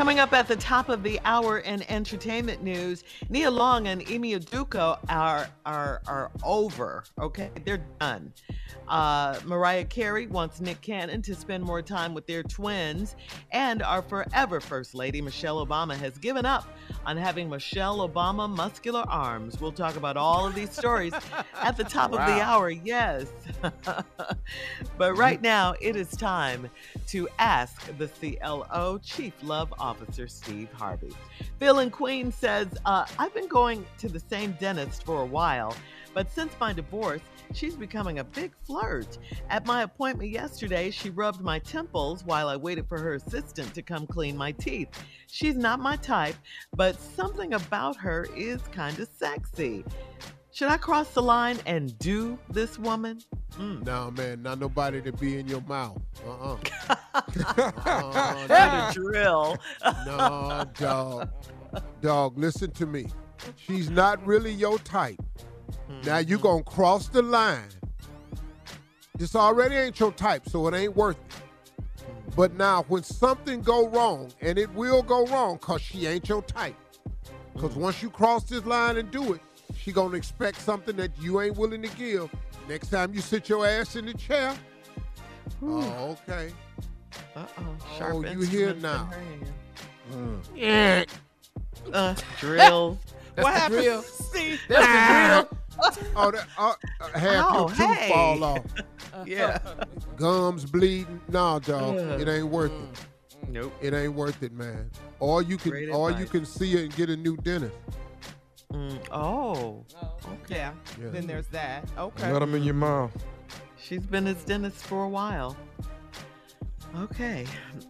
Coming up at the top of the hour in entertainment news, Nia Long and Ime Udoka are are are over. Okay, they're done. Uh, Mariah Carey wants Nick Cannon to spend more time with their twins, and our forever First Lady Michelle Obama has given up on having Michelle Obama muscular arms. We'll talk about all of these stories at the top wow. of the hour. Yes, but right now it is time to ask the CLO Chief Love Officer Steve Harvey. Phil and Queen says, uh, I've been going to the same dentist for a while, but since my divorce, she's becoming a big flirt. At my appointment yesterday, she rubbed my temples while I waited for her assistant to come clean my teeth. She's not my type, but something about her is kind of sexy. Should I cross the line and do this woman? Mm. No, man, not nobody to be in your mouth. Uh-uh. uh, not a drill. no, dog. Dog, listen to me. She's not really your type. Mm-hmm. Now you gonna cross the line. This already ain't your type, so it ain't worth it. But now when something go wrong, and it will go wrong, cause she ain't your type. Cause mm once you cross this line and do it, she gonna expect something that you ain't willing to give. Next time you sit your ass in the chair. Oh, okay. Uh-oh. oh, you here now. Mm. Yeah. Uh, drill. That's what happened? Drill. See, that's the drill. oh, that, uh, uh, half oh, your tooth hey. fall off. yeah. Gums bleeding. Nah, dog. Yeah. It ain't worth mm. it. Nope. It ain't worth it, man. Or you can, Great or advice. you can see it and get a new dentist. Mm. Oh. oh. Okay. Yeah. yeah. Then there's that. Okay. Let them in your mouth. She's been his dentist for a while. Okay.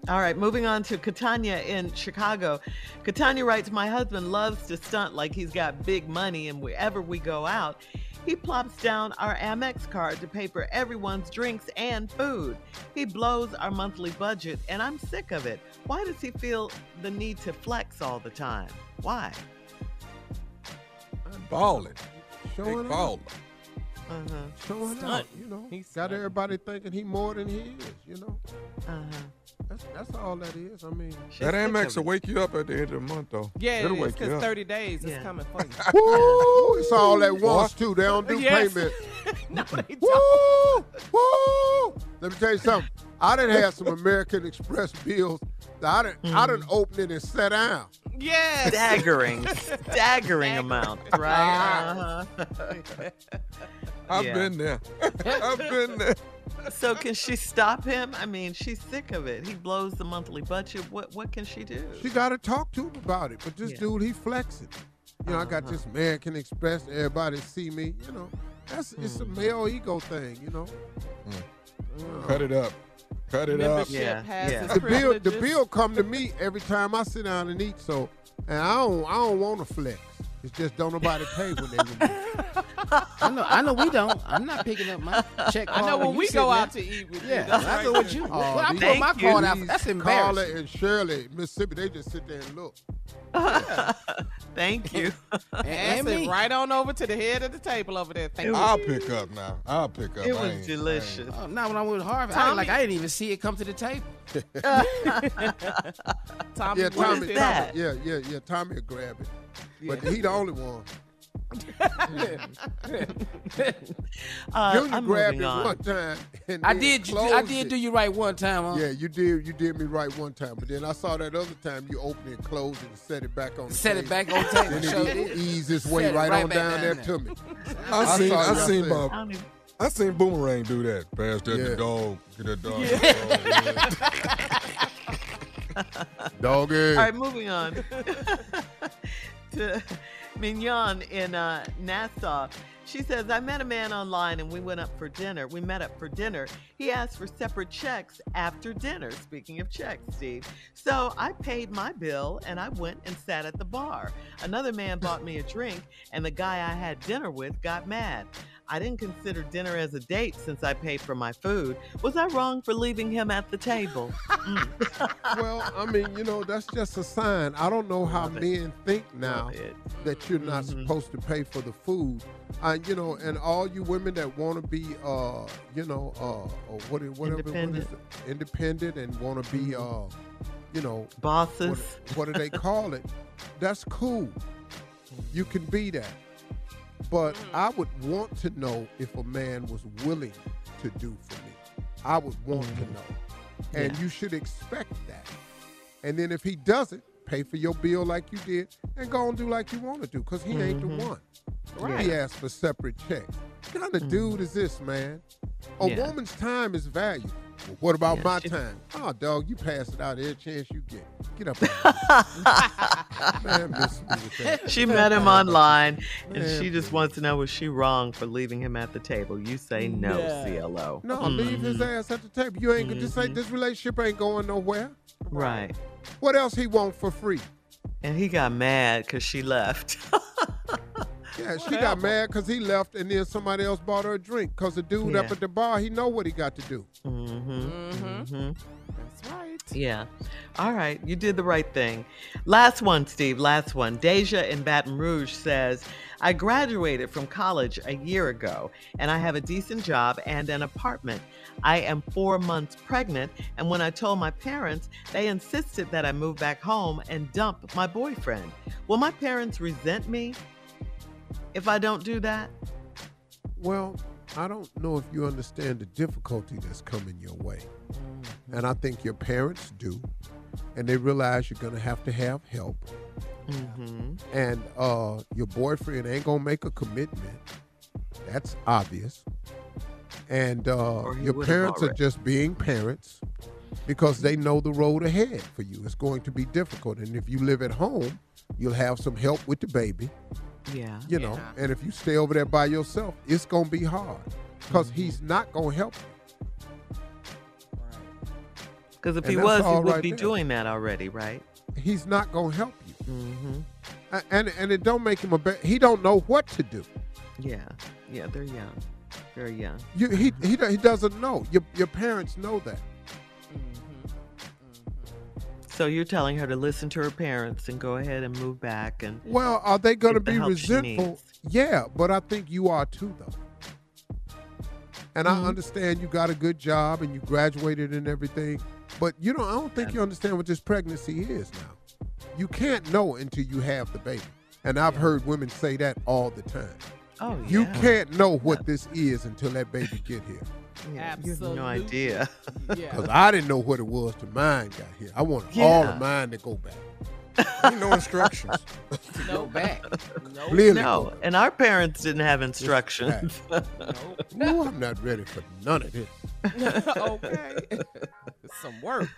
All right. Moving on to Katanya in Chicago. Katanya writes My husband loves to stunt like he's got big money, and wherever we go out, he plops down our Amex card to pay for everyone's drinks and food. He blows our monthly budget, and I'm sick of it. Why does he feel the need to flex all the time? Why? Balling. Showing Big balling. Uh-huh. Showing Stunt. out, you know. He's got everybody thinking he more than he is, you know. Uh-huh. That's, that's all that is. I mean, that Amex will wake you up at the end of the month, though. Yeah, It'll it is because 30 days yeah. is coming for you. Woo! It's all at once, too. They don't do yes. payment. no, they don't. Woo! Woo! Let me tell you something. I didn't have some American Express bills. I didn't, mm. I didn't open it and sit down. Yes. Staggering, staggering amount, right? Uh-huh. I've yeah. been there. I've been there. so can she stop him? I mean, she's sick of it. He blows the monthly budget. What what can she do? She got to talk to him about it. But this Yeah. dude, he flexing. You know, I got Uh-huh. this American Express. Everybody see me. You know, that's it's Hmm. a male ego thing. You know. Cut it up. Cut it up. Yeah, yeah. The bill, the bill come to me every time I sit down and eat. So, and I don't, I don't want to flex. It's just don't nobody pay when they with. I know, I know we don't. I'm not picking up my check card. I know when we sitting go there. out to eat with you. Yeah, That's I right go with you. Oh, Well, I these- pull my Thank you. card out. These That's Carla embarrassing. and Shirley, Mississippi, they just sit there and look. Thank you. And, And and sit me. right on over to the head of the table over there. Thank you. I'll pick up now. I'll pick up. It I was ain't- I ain't- delicious. Oh, now when I'm with Harvey, I, Tommy- like I didn't even see it come to the table. Tommy, Yeah, what Tommy, is this? that? yeah, yeah, yeah. Tommy will grab it, but he the only one. Uh, Junior I'm grabbed moving it on. one time. And I then did. I closed did it. do you right one time. Huh? Yeah, you did. You did me right one time, but then I saw that other time you opened it, and closed it, and set it back on. The Set it back on the table. Then it it. eased his way Set right, right on down down there there. to me. I I seen. I seen. say- I Bob. I seen Boomerang do that. Pass that Yeah. the dog. Get that dog. Doggy. All right, moving on to Mignon in uh, Nassau. She says, I met a man online and we went up for dinner. We met up for dinner. He asked for separate checks after dinner. Speaking of checks, Steve. So I paid my bill and I went and sat at the bar. Another man bought me a drink and the guy I had dinner with got mad. I didn't consider dinner as a date since I paid for my food. Was I wrong for leaving him at the table? well, I mean, you know, that's just a sign. I don't know how men think now that you're not Mhm. supposed to pay for the food. Uh, you know, and all you women that want to be, uh, you know, uh, or what, whatever, what is Independent. it? independent, and want to be, uh, you know, what, Bosses. what do they call it? That's cool. You can be that. But I would want to know if a man was willing to do for me. I would want to mm. know. And Yeah. you should expect that. And then if he doesn't, pay for your bill like you did and go and do like you want to do because he ain't the mm-hmm. one. He asked for separate checks. What kind of mm. dude is this, man? A Yeah. woman's time is valuable. Well, what about Yeah, my she- time? Oh, dog, you pass it out every chance you get. Get up out Man, miss me with that. She met him online and Man, she just wants to know was she wrong for leaving him at the table? You say no, Yeah. CLO. No, mm-hmm. leave his ass at the table. You ain't gonna just say mm-hmm. this relationship ain't going nowhere. Right. What else he want for free? And he got mad because she left. Yeah, she got mad because he left and then somebody else bought her a drink because the dude up at the bar, he know what he got to do. mm-hmm. Mhm. Mm-hmm. That's right. Yeah. All right. You did the right thing. Last one, Steve. Last one. Deja in Baton Rouge says, I graduated from college a year ago and I have a decent job and an apartment. I am four months pregnant, and when I told my parents, they insisted that I move back home and dump my boyfriend. Will my parents resent me if I don't do that? Well, I don't know if you understand the difficulty that's coming your way. And I think your parents do. And they realize you're going to have to have help. Mm-hmm. And uh, your boyfriend ain't going to make a commitment. That's obvious. And uh, your parents are just being parents because they know the road ahead for you. It's going to be difficult. And if you live at home, you'll have some help with the baby. Yeah. you know and if you stay over there by yourself it's gonna be hard because Mm-hmm. he's not gonna help you Because if And he was, he would right be there. doing that already, right? he's not gonna help you Mm-hmm. And and it don't make him a be- he don't know what to do Yeah. Yeah, they're young. Very young. you he he, do- he doesn't know your your parents know that So you're telling her to listen to her parents and go ahead and move back and well are they gonna the be resentful? yeah but i think you are too though. And Mm-hmm. i understand you got a good job and you graduated and everything but you know i don't think you understand what this pregnancy is now. You can't know until you have the baby and i've heard women say that all the time. Oh yeah. You can't know what this is until that baby get here. Yeah, you have no Absolutely. idea. Yeah. Cause I didn't know what it was till mine got here. I wanted all Yeah. of mine to go back. No instructions. no back. No. Clearly No, go and our parents didn't have instructions. back. Ooh, I'm not ready for none of this. okay. Some work.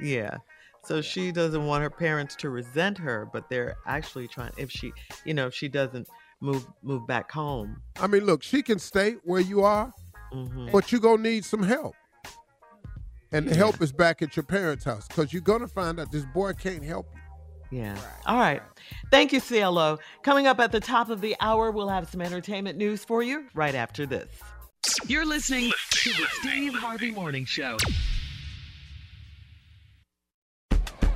Yeah. So she doesn't want her parents to resent her, but they're actually trying if she, you know, if she doesn't move move back home. I mean, look, she can stay where you are, Mhm. but you're gonna need some help. And the help is back at your parents' house because you're gonna find out this boy can't help you. Yeah. All right. Thank you, CLO. Coming up at the top of the hour, we'll have some entertainment news for you right after this. You're listening to the Steve Harvey Morning Show.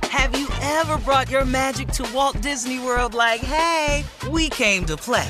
Have you ever brought your magic to Walt Disney World like, hey, we came to play?